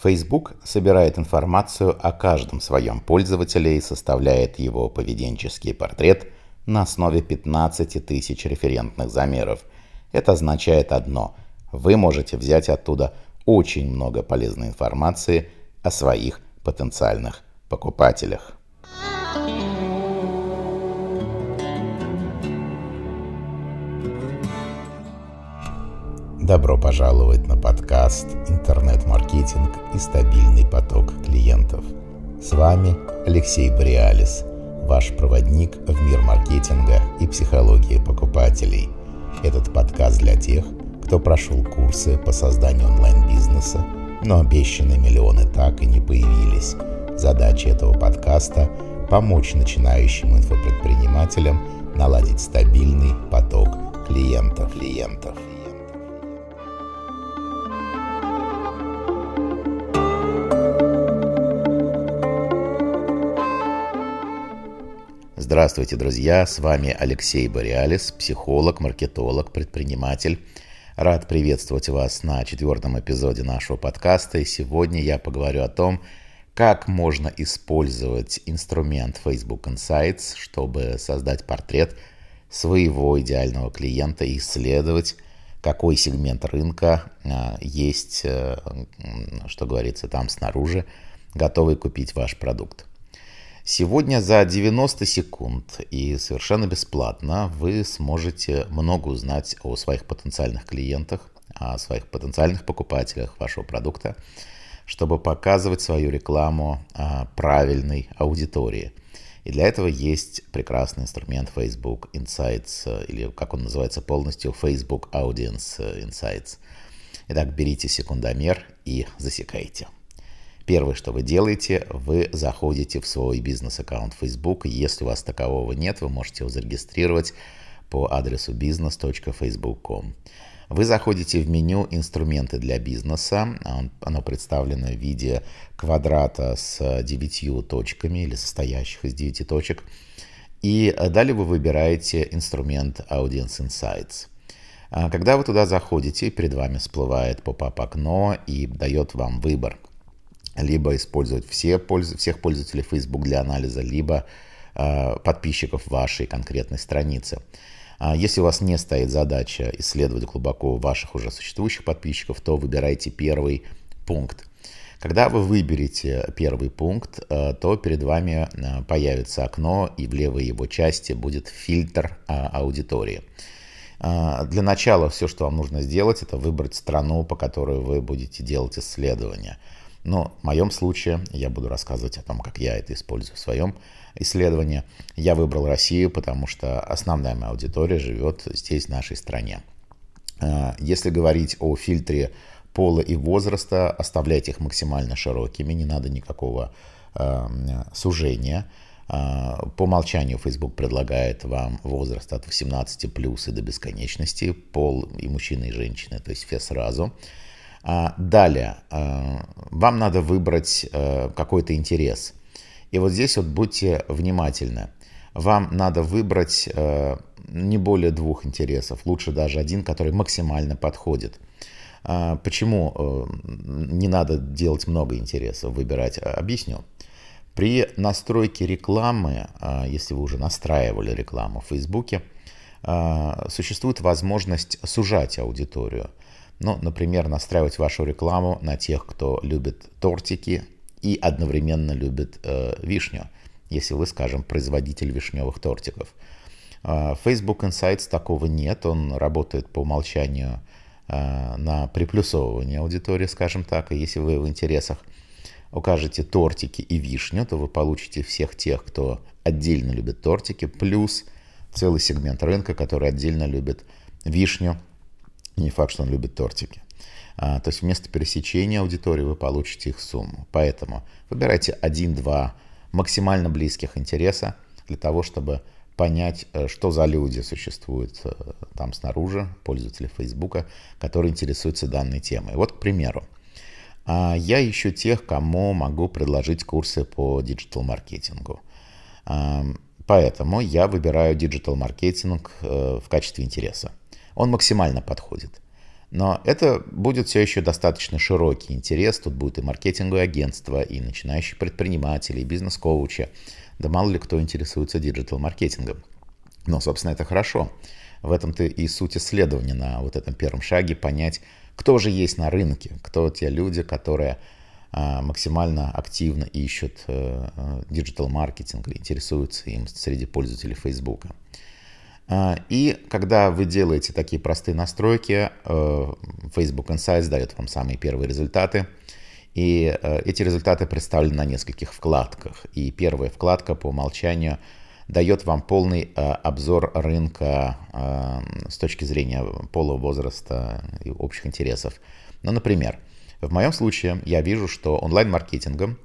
Facebook собирает информацию о каждом своем пользователе и составляет его поведенческий портрет на основе 15 тысяч референтных замеров. Это означает одно – вы можете взять оттуда очень много полезной информации о своих потенциальных покупателях. Добро пожаловать на подкаст «Интернет-маркетинг и стабильный поток клиентов». С вами Алексей Бриалис, ваш проводник в мир маркетинга и психологии покупателей. Этот подкаст для тех, кто прошел курсы по созданию онлайн-бизнеса, но обещанные миллионы так и не появились. Задача этого подкаста – помочь начинающим инфопредпринимателям наладить стабильный поток клиентов. клиентов. Здравствуйте, друзья! С вами Алексей Бориалис, психолог, маркетолог, предприниматель. Рад приветствовать вас на четвертом эпизоде нашего подкаста. И сегодня я поговорю о том, как можно использовать инструмент Facebook Insights, чтобы создать портрет своего идеального клиента и исследовать, какой сегмент рынка а, есть, э, что говорится там снаружи, готовый купить ваш продукт. Сегодня за 90 секунд и совершенно бесплатно вы сможете много узнать о своих потенциальных клиентах, о своих потенциальных покупателях вашего продукта, чтобы показывать свою рекламу а, правильной аудитории. И для этого есть прекрасный инструмент Facebook Insights, или как он называется полностью, Facebook Audience Insights. Итак, берите секундомер и засекайте. Первое, что вы делаете, вы заходите в свой бизнес-аккаунт Facebook. Если у вас такового нет, вы можете его зарегистрировать по адресу business.facebook.com. Вы заходите в меню «Инструменты для бизнеса». Оно представлено в виде квадрата с девятью точками или состоящих из девяти точек. И далее вы выбираете инструмент Audience Insights. А когда вы туда заходите, перед вами всплывает поп-ап окно и дает вам выбор – либо использовать все, всех пользователей Facebook для анализа, либо э, подписчиков вашей конкретной страницы. А если у вас не стоит задача исследовать глубоко ваших уже существующих подписчиков, то выбирайте первый пункт. Когда вы выберете первый пункт, э, то перед вами появится окно, и в левой его части будет фильтр аудитории. Для начала все, что вам нужно сделать, это выбрать страну, по которой вы будете делать исследование – но в моем случае я буду рассказывать о том, как я это использую в своем исследовании. Я выбрал Россию, потому что основная моя аудитория живет здесь, в нашей стране. А, если говорить о фильтре пола и возраста, оставляйте их максимально широкими, не надо никакого э, сужения. Э, по умолчанию Facebook предлагает вам возраст от 18 плюс и до бесконечности, пол и мужчины, и женщины, то есть все сразу. А, далее, а, вам надо выбрать э, какой-то интерес. И вот здесь вот будьте внимательны. Вам надо выбрать э, не более двух интересов, лучше даже один, который максимально подходит. Почему э, не надо делать много интересов, выбирать? Объясню. При настройке рекламы, если вы уже настраивали рекламу в Фейсбуке, существует возможность сужать аудиторию – ну, например, настраивать вашу рекламу на тех, кто любит тортики и одновременно любит э, вишню, если вы, скажем, производитель вишневых тортиков. Э, Facebook Insights такого нет, он работает по умолчанию э, на приплюсовывание аудитории, скажем так, и если вы в интересах укажете тортики и вишню, то вы получите всех тех, кто отдельно любит тортики, плюс целый сегмент рынка, который отдельно любит вишню не факт, что он любит тортики. А, то есть вместо пересечения аудитории вы получите их сумму. Поэтому выбирайте один-два максимально близких интереса для того, чтобы понять, э, что за люди существуют э, там снаружи, пользователи Фейсбука, которые интересуются данной темой. Вот, к примеру, а, я ищу тех, кому могу предложить курсы по диджитал-маркетингу. Поэтому я выбираю диджитал-маркетинг э, в качестве интереса он максимально подходит. Но это будет все еще достаточно широкий интерес. Тут будет и маркетинговое агентство, и начинающие предприниматели, и бизнес-коучи. Да мало ли кто интересуется диджитал-маркетингом. Но, собственно, это хорошо. В этом-то и суть исследования на вот этом первом шаге, понять, кто же есть на рынке, кто те люди, которые а, максимально активно ищут э, э, диджитал-маркетинг интересуются им среди пользователей Facebook. А, и когда вы делаете такие простые настройки, э, Facebook Insights дает вам самые первые результаты. И эти результаты представлены на нескольких вкладках. И первая вкладка по умолчанию дает вам полный обзор рынка с точки зрения пола, возраста и общих интересов. Ну, например, в моем случае я вижу, что онлайн-маркетингом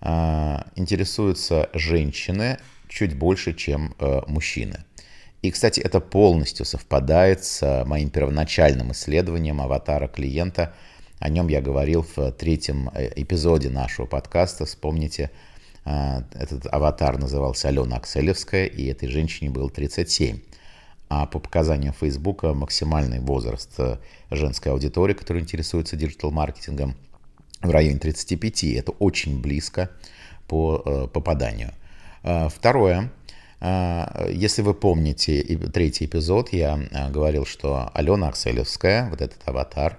э, интересуются женщины чуть больше, чем э, мужчины. И, кстати, это полностью совпадает с моим первоначальным исследованием аватара клиента. О нем я говорил в третьем э, эпизоде нашего подкаста. Вспомните, э, этот аватар назывался Алена Акселевская, и этой женщине было 37 а по показаниям Facebook максимальный возраст э, женской аудитории, которая интересуется диджитал-маркетингом, в районе 35. Это очень близко по э, попаданию. Э, второе. Если вы помните третий эпизод, я говорил, что Алена Акселевская, вот этот аватар,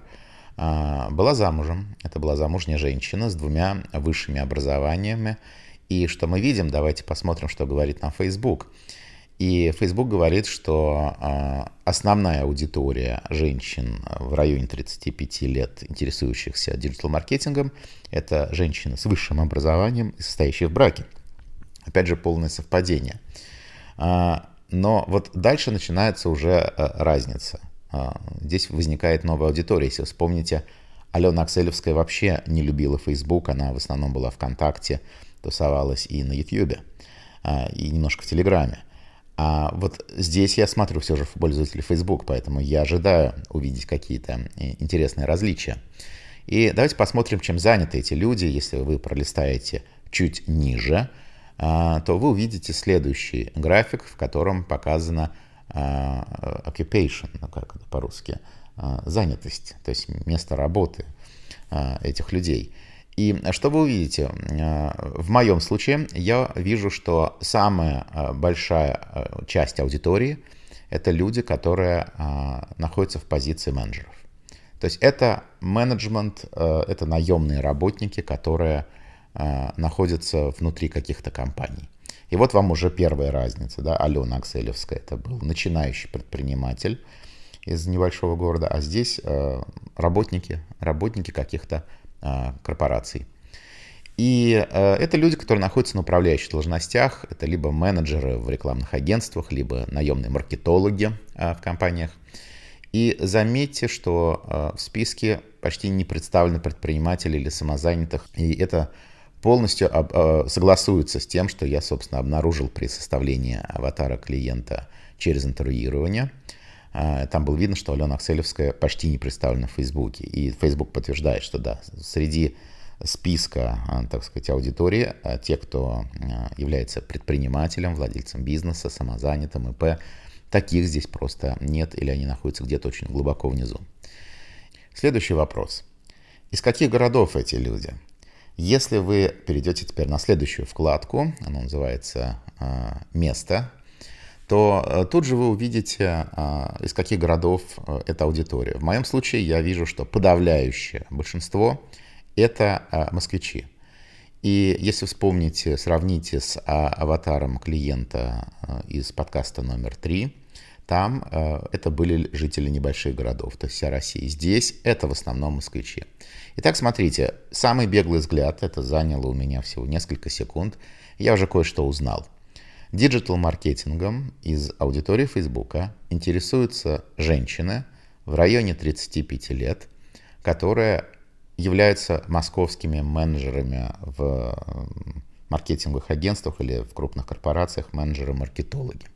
была замужем. Это была замужняя женщина с двумя высшими образованиями. И что мы видим, давайте посмотрим, что говорит нам Facebook. И Facebook говорит, что а, основная аудитория женщин в районе 35 лет, интересующихся диджитал-маркетингом, это женщины с высшим образованием состоящие в браке. Опять же, полное совпадение. А, но вот дальше начинается уже а, разница. Здесь возникает новая аудитория. Если вспомните, Алена Акселевская вообще не любила Facebook, она в основном была ВКонтакте, тусовалась и на Ютьюбе, и немножко в Телеграме. А вот здесь я смотрю все же в пользователей Facebook, поэтому я ожидаю увидеть какие-то э, интересные различия. И давайте посмотрим, чем заняты эти люди. Если вы пролистаете чуть ниже, а, то вы увидите следующий график, в котором показано а, occupation, ну как это по-русски, а, занятость, то есть место работы этих людей. И что вы увидите? В моем случае я вижу, что самая большая часть аудитории – это люди, которые находятся в позиции менеджеров. То есть это менеджмент, это наемные работники, которые находятся внутри каких-то компаний. И вот вам уже первая разница. Да? Алена Акселевская – это был начинающий предприниматель из небольшого города, а здесь работники, работники каких-то а, корпораций. И э, это люди, которые находятся на управляющих должностях. Это либо менеджеры в рекламных агентствах, либо наемные маркетологи э, в компаниях. И заметьте, что э, в списке почти не представлены предприниматели или самозанятых. И это полностью согласуется с тем, что я, собственно, обнаружил при составлении аватара клиента через интервьюирование. А, там было видно, что Алена Акселевская почти не представлена в Фейсбуке. И Facebook подтверждает, что да, среди списка, а, так сказать, аудитории, а, те, кто является предпринимателем, владельцем бизнеса, самозанятым, ИП, таких здесь просто нет или они находятся где-то очень глубоко внизу. Следующий вопрос. Из каких городов эти люди? Если вы перейдете теперь на следующую вкладку, она называется «Место», то э, тут же вы увидите, а, из каких городов э, эта аудитория. В моем случае я вижу, что подавляющее большинство – это а, москвичи. И если вспомните, сравните с а, аватаром клиента из подкаста номер три, там это были жители небольших городов, то есть вся Россия. Здесь это в основном москвичи. Итак, смотрите, самый беглый взгляд, это заняло у меня всего несколько секунд, я уже кое-что узнал – Диджитал-маркетингом из аудитории Фейсбука интересуются женщины в районе 35 лет, которые являются московскими менеджерами в маркетинговых агентствах или в крупных корпорациях менеджеры-маркетологи.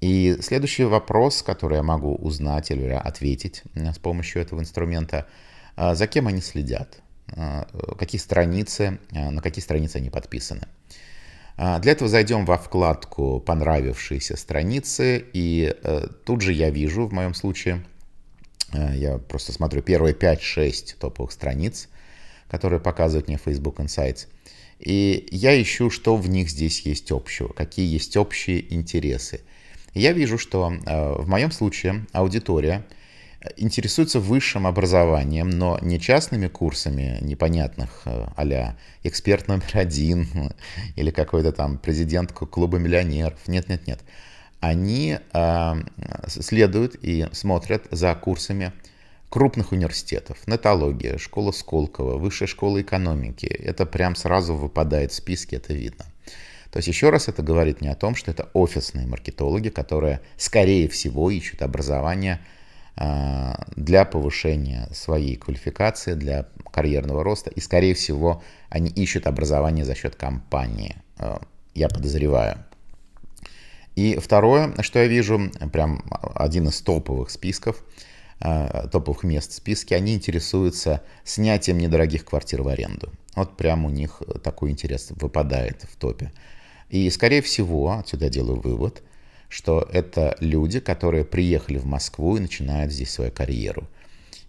И следующий вопрос, который я могу узнать или ответить с помощью этого инструмента, а, за кем они следят, а, какие страницы, на какие страницы они подписаны. Для этого зайдем во вкладку «Понравившиеся страницы», и э, тут же я вижу, в моем случае, Э, я просто смотрю первые 5-6 топовых страниц, которые показывают мне Facebook Insights. И я ищу, что в них здесь есть общего, какие есть общие интересы. Я вижу, что э, в моем случае аудитория интересуется высшим образованием, но не частными курсами непонятных а эксперт номер один или какой-то там президент клуба миллионеров. Нет-нет-нет они э, следуют и смотрят за курсами крупных университетов. Нетология, школа Сколково, высшая школа экономики. Это прям сразу выпадает в списке, это видно. То есть еще раз это говорит не о том, что это офисные маркетологи, которые, скорее всего, ищут образование э, для повышения своей квалификации, для карьерного роста. И, скорее всего, они ищут образование за счет компании. Э, я подозреваю. И второе, что я вижу, прям один из топовых списков, э, топовых мест в списке, они интересуются снятием недорогих квартир в аренду. Вот прям у них такой интерес выпадает в топе. И, скорее всего, отсюда делаю вывод, что это люди, которые приехали в Москву и начинают здесь свою карьеру.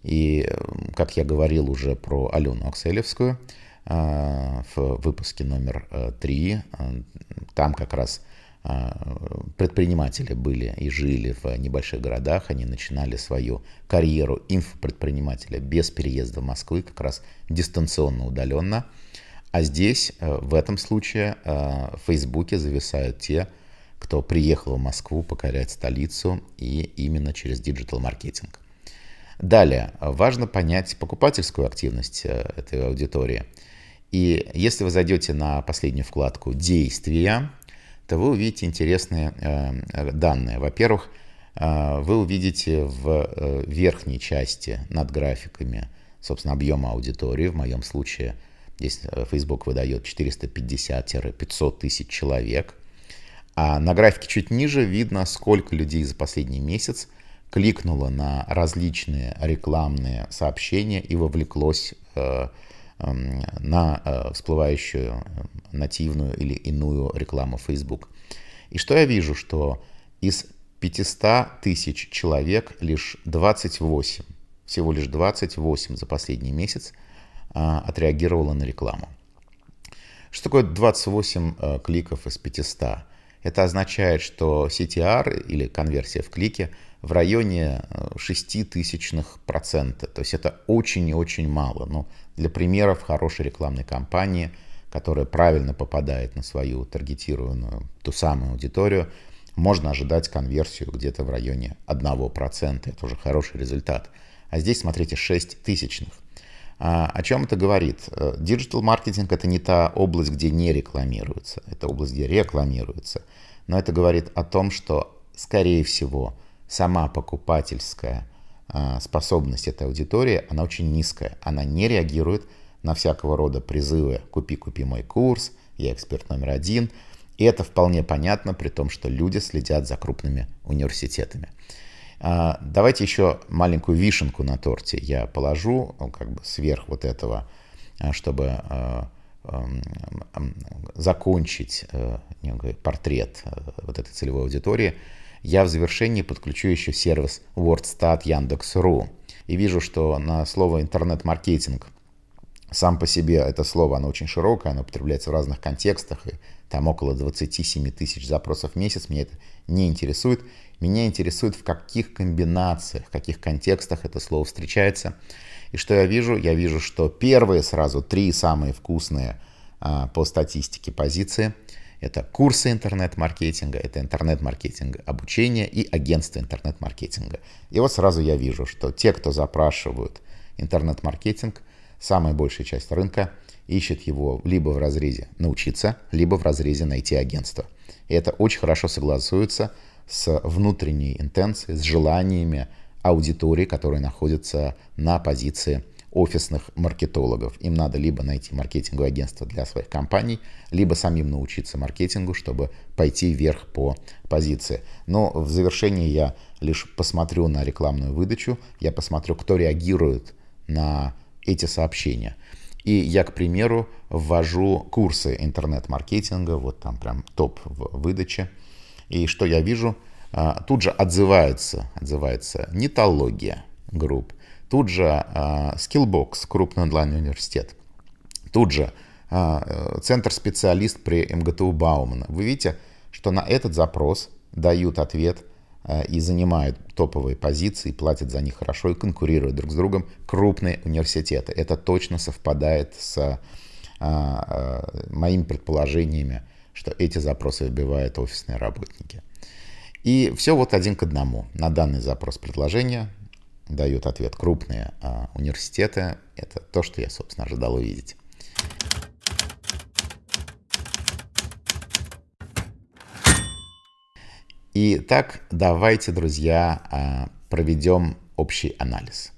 И, как я говорил уже про Алену Акселевскую э, в выпуске номер 3, э, там как раз предприниматели были и жили в небольших городах, они начинали свою карьеру инфопредпринимателя без переезда в Москву, как раз дистанционно, удаленно. А здесь, э, в этом случае, э, в Фейсбуке зависают те, кто приехал в Москву покорять столицу и именно через диджитал-маркетинг. Далее, важно понять покупательскую активность э, этой аудитории. И если вы зайдете на последнюю вкладку «Действия», то вы увидите интересные данные. Во-первых, вы увидите в верхней части над графиками, собственно, объема аудитории. В моем случае здесь Facebook выдает 450-500 тысяч человек. А на графике чуть ниже видно, сколько людей за последний месяц кликнуло на различные рекламные сообщения и вовлеклось Эм, на э, всплывающую э, нативную или иную рекламу Facebook. И что я вижу, что из 500 тысяч человек лишь 28, всего лишь 28 за последний месяц э, отреагировало на рекламу. Что такое 28 кликов из 500? Это означает, что CTR или конверсия в клике в районе 6 тысячных процента. То есть это очень и очень мало. Но для примеров хорошей рекламной кампании, которая правильно попадает на свою таргетированную, ту самую аудиторию, можно ожидать конверсию где-то в районе 1%. Это уже хороший результат. А здесь, смотрите, 6 тысячных. А, о чем это говорит? Digital маркетинг это не та область, где не рекламируется. Это область, где рекламируется. Но это говорит о том, что, скорее всего, сама покупательская а, способность этой аудитории, она очень низкая. Она не реагирует на всякого рода призывы «купи, купи мой курс», «я эксперт номер один». И это вполне понятно, при том, что люди следят за крупными университетами. А, давайте еще маленькую вишенку на торте я положу, ну, как бы сверх вот этого, а, чтобы закончить э, портрет э, вот этой целевой аудитории – я в завершении подключу еще сервис WordStat Яндекс.ру. И вижу, что на слово интернет-маркетинг сам по себе это слово, оно очень широкое, оно употребляется в разных контекстах, и там около 27 тысяч запросов в месяц, меня это не интересует. Меня интересует, в каких комбинациях, в каких контекстах это слово встречается. И что я вижу? Я вижу, что первые сразу три самые вкусные а, по статистике позиции – это курсы интернет-маркетинга, это интернет-маркетинг обучение и агентство интернет-маркетинга. И вот сразу я вижу, что те, кто запрашивают интернет-маркетинг, самая большая часть рынка ищет его либо в разрезе научиться, либо в разрезе найти агентство. И это очень хорошо согласуется с внутренней интенцией, с желаниями аудитории, которая находится на позиции офисных маркетологов. Им надо либо найти маркетинговое агентство для своих компаний, либо самим научиться маркетингу, чтобы пойти вверх по позиции. Но в завершении я лишь посмотрю на рекламную выдачу, я посмотрю, кто реагирует на эти сообщения. И я, к примеру, ввожу курсы интернет-маркетинга, вот там прям топ в выдаче. И что я вижу? А, тут же отзывается, отзывается нетология, Group, тут же Skillbox, крупный онлайн-университет, тут же э, центр-специалист при МГТУ Баумана. Вы видите, что на этот запрос дают ответ и занимают топовые позиции, платят за них хорошо и конкурируют друг с другом крупные университеты. Это точно совпадает с э, э, моими предположениями, что эти запросы выбивают офисные работники. И все вот один к одному. На данный запрос предложения дают ответ крупные университеты. Это то, что я, собственно, ожидал увидеть. Итак, давайте, друзья, а, проведем общий анализ.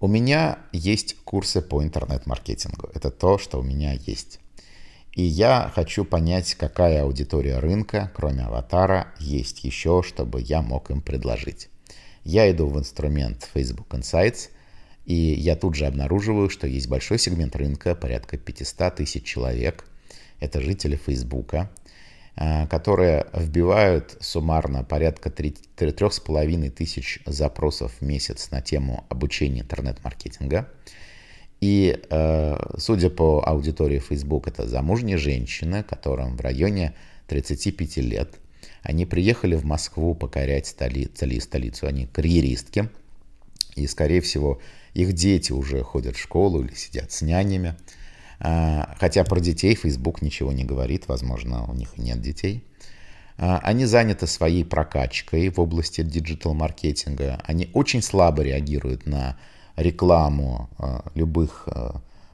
У меня есть курсы по интернет-маркетингу. Это то, что у меня есть. И я хочу понять, какая аудитория рынка, кроме аватара, есть еще, чтобы я мог им предложить. Я иду в инструмент Facebook Insights, и я тут же обнаруживаю, что есть большой сегмент рынка, порядка 500 тысяч человек. Это жители Фейсбука, которые вбивают суммарно порядка 3,5 тысяч запросов в месяц на тему обучения интернет-маркетинга. И, э, судя по аудитории Facebook, это замужние женщины, которым в районе 35 лет. Они приехали в Москву покорять столицу, столицу. Они карьеристки. И, скорее всего, их дети уже ходят в школу или сидят с нянями. А, хотя про детей Facebook ничего не говорит, возможно, у них нет детей. А, они заняты своей прокачкой в области диджитал-маркетинга. Они очень слабо реагируют на рекламу а, любых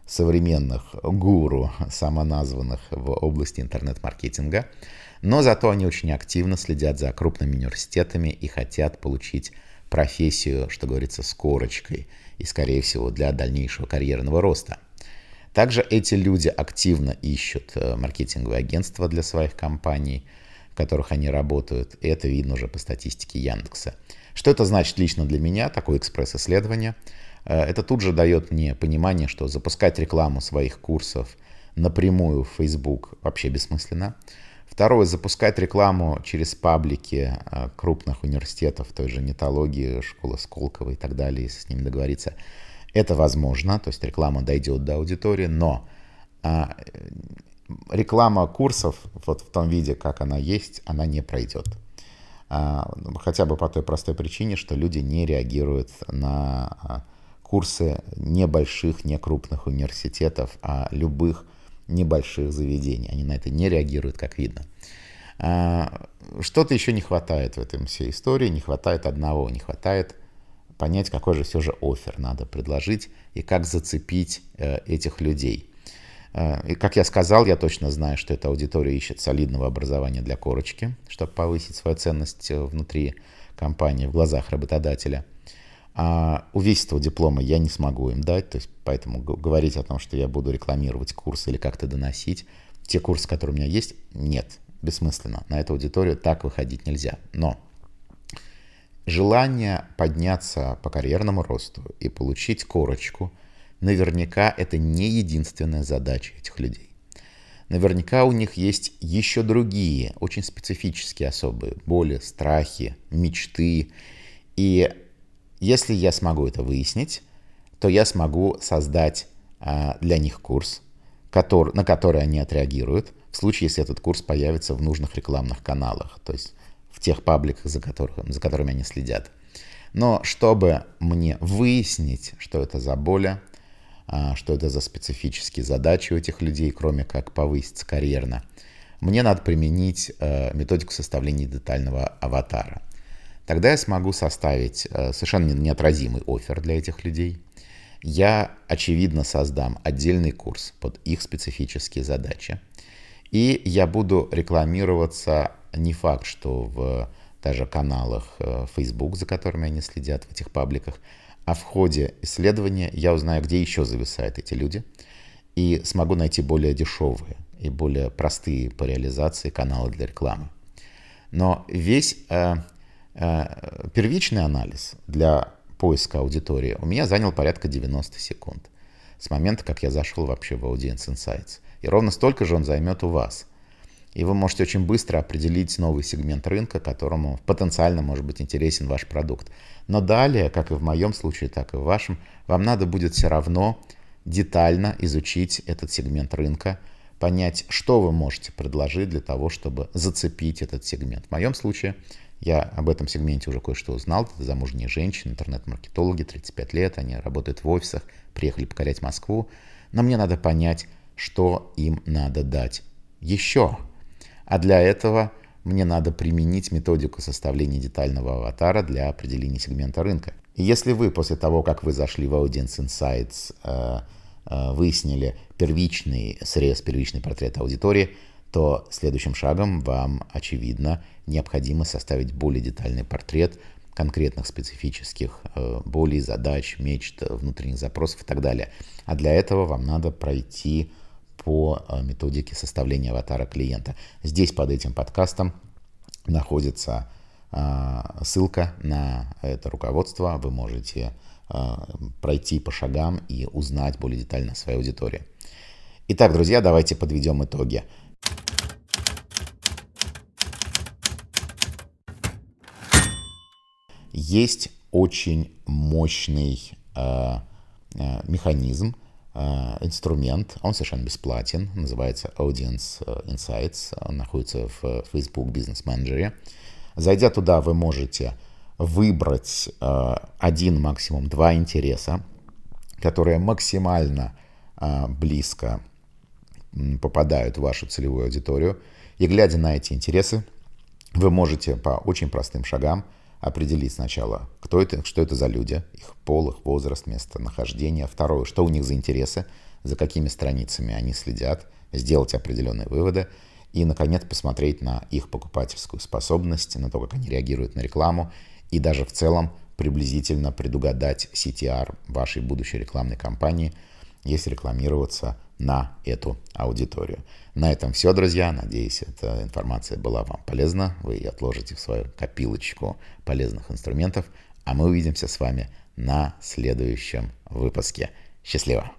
современных гуру, самоназванных в области интернет-маркетинга. Но зато они очень активно следят за крупными университетами и хотят получить профессию, что говорится, с корочкой и, скорее всего, для дальнейшего карьерного роста – также эти люди активно ищут э, маркетинговые агентства для своих компаний, в которых они работают. И это видно уже по статистике Яндекса. Что это значит лично для меня, такое экспресс-исследование? Э, это тут же дает мне понимание, что запускать рекламу своих курсов напрямую в Facebook вообще бессмысленно. Второе, запускать рекламу через паблики э, крупных университетов, той же нетологии, школы Сколково и так далее, если с ними договориться – это возможно, то есть реклама дойдет до аудитории, но а, реклама курсов вот в том виде, как она есть, она не пройдет. А, хотя бы по той простой причине, что люди не реагируют на а, курсы небольших, не крупных университетов, а любых небольших заведений. Они на это не реагируют, как видно. А, что-то еще не хватает в этом всей истории, не хватает одного, не хватает понять, какой же все же офер надо предложить и как зацепить э, этих людей. Э, и как я сказал, я точно знаю, что эта аудитория ищет солидного образования для корочки, чтобы повысить свою ценность э, внутри компании, в глазах работодателя. А увесистого диплома я не смогу им дать, то есть поэтому говорить о том, что я буду рекламировать курсы или как-то доносить, те курсы, которые у меня есть, нет, бессмысленно. На эту аудиторию так выходить нельзя. Но Желание подняться по карьерному росту и получить корочку, наверняка это не единственная задача этих людей. Наверняка у них есть еще другие, очень специфические особые боли, страхи, мечты. И если я смогу это выяснить, то я смогу создать а, для них курс, который, на который они отреагируют, в случае, если этот курс появится в нужных рекламных каналах. То есть в тех пабликах, за, которых, за которыми они следят. Но чтобы мне выяснить, что это за боли, а, что это за специфические задачи у этих людей, кроме как повыситься карьерно, мне надо применить э, методику составления детального аватара. Тогда я смогу составить э, совершенно неотразимый офер для этих людей. Я, очевидно, создам отдельный курс под их специфические задачи. И я буду рекламироваться не факт, что в даже каналах э, Facebook, за которыми они следят, в этих пабликах, а в ходе исследования я узнаю, где еще зависают эти люди, и смогу найти более дешевые и более простые по реализации каналы для рекламы. Но весь э, э, первичный анализ для поиска аудитории у меня занял порядка 90 секунд с момента, как я зашел вообще в Audience Insights. И ровно столько же он займет у вас – и вы можете очень быстро определить новый сегмент рынка, которому потенциально может быть интересен ваш продукт. Но далее, как и в моем случае, так и в вашем, вам надо будет все равно детально изучить этот сегмент рынка, понять, что вы можете предложить для того, чтобы зацепить этот сегмент. В моем случае я об этом сегменте уже кое-что узнал. Это замужние женщины, интернет-маркетологи, 35 лет, они работают в офисах, приехали покорять Москву. Но мне надо понять, что им надо дать еще. А для этого мне надо применить методику составления детального аватара для определения сегмента рынка. И если вы после того, как вы зашли в Audience Insights, э, э, выяснили первичный срез, первичный портрет аудитории, то следующим шагом вам, очевидно, необходимо составить более детальный портрет конкретных специфических э, болей, задач, мечт, внутренних запросов и так далее. А для этого вам надо пройти по э, методике составления аватара клиента. Здесь под этим подкастом находится э, ссылка на это руководство. Вы можете пройти по шагам и узнать более детально свою аудиторию. Итак, друзья, давайте подведем итоги. Есть очень мощный механизм, Э, инструмент, он совершенно бесплатен, называется Audience э, Insights, он находится в Facebook Business Manager. Зайдя туда, вы можете выбрать э, один, максимум два интереса, которые максимально близко попадают в вашу целевую аудиторию. И глядя на эти интересы, вы можете по очень простым шагам определить сначала, кто это, что это за люди, их пол, их возраст, местонахождение. Второе, что у них за интересы, за какими страницами они следят, сделать определенные выводы. И, наконец, посмотреть на их покупательскую способность, на то, как они реагируют на рекламу, и даже в целом приблизительно предугадать CTR вашей будущей рекламной кампании, если рекламироваться на эту аудиторию. На этом все, друзья. Надеюсь, эта информация была вам полезна. Вы ее отложите в свою копилочку полезных инструментов. А мы увидимся с вами на следующем выпуске. Счастливо!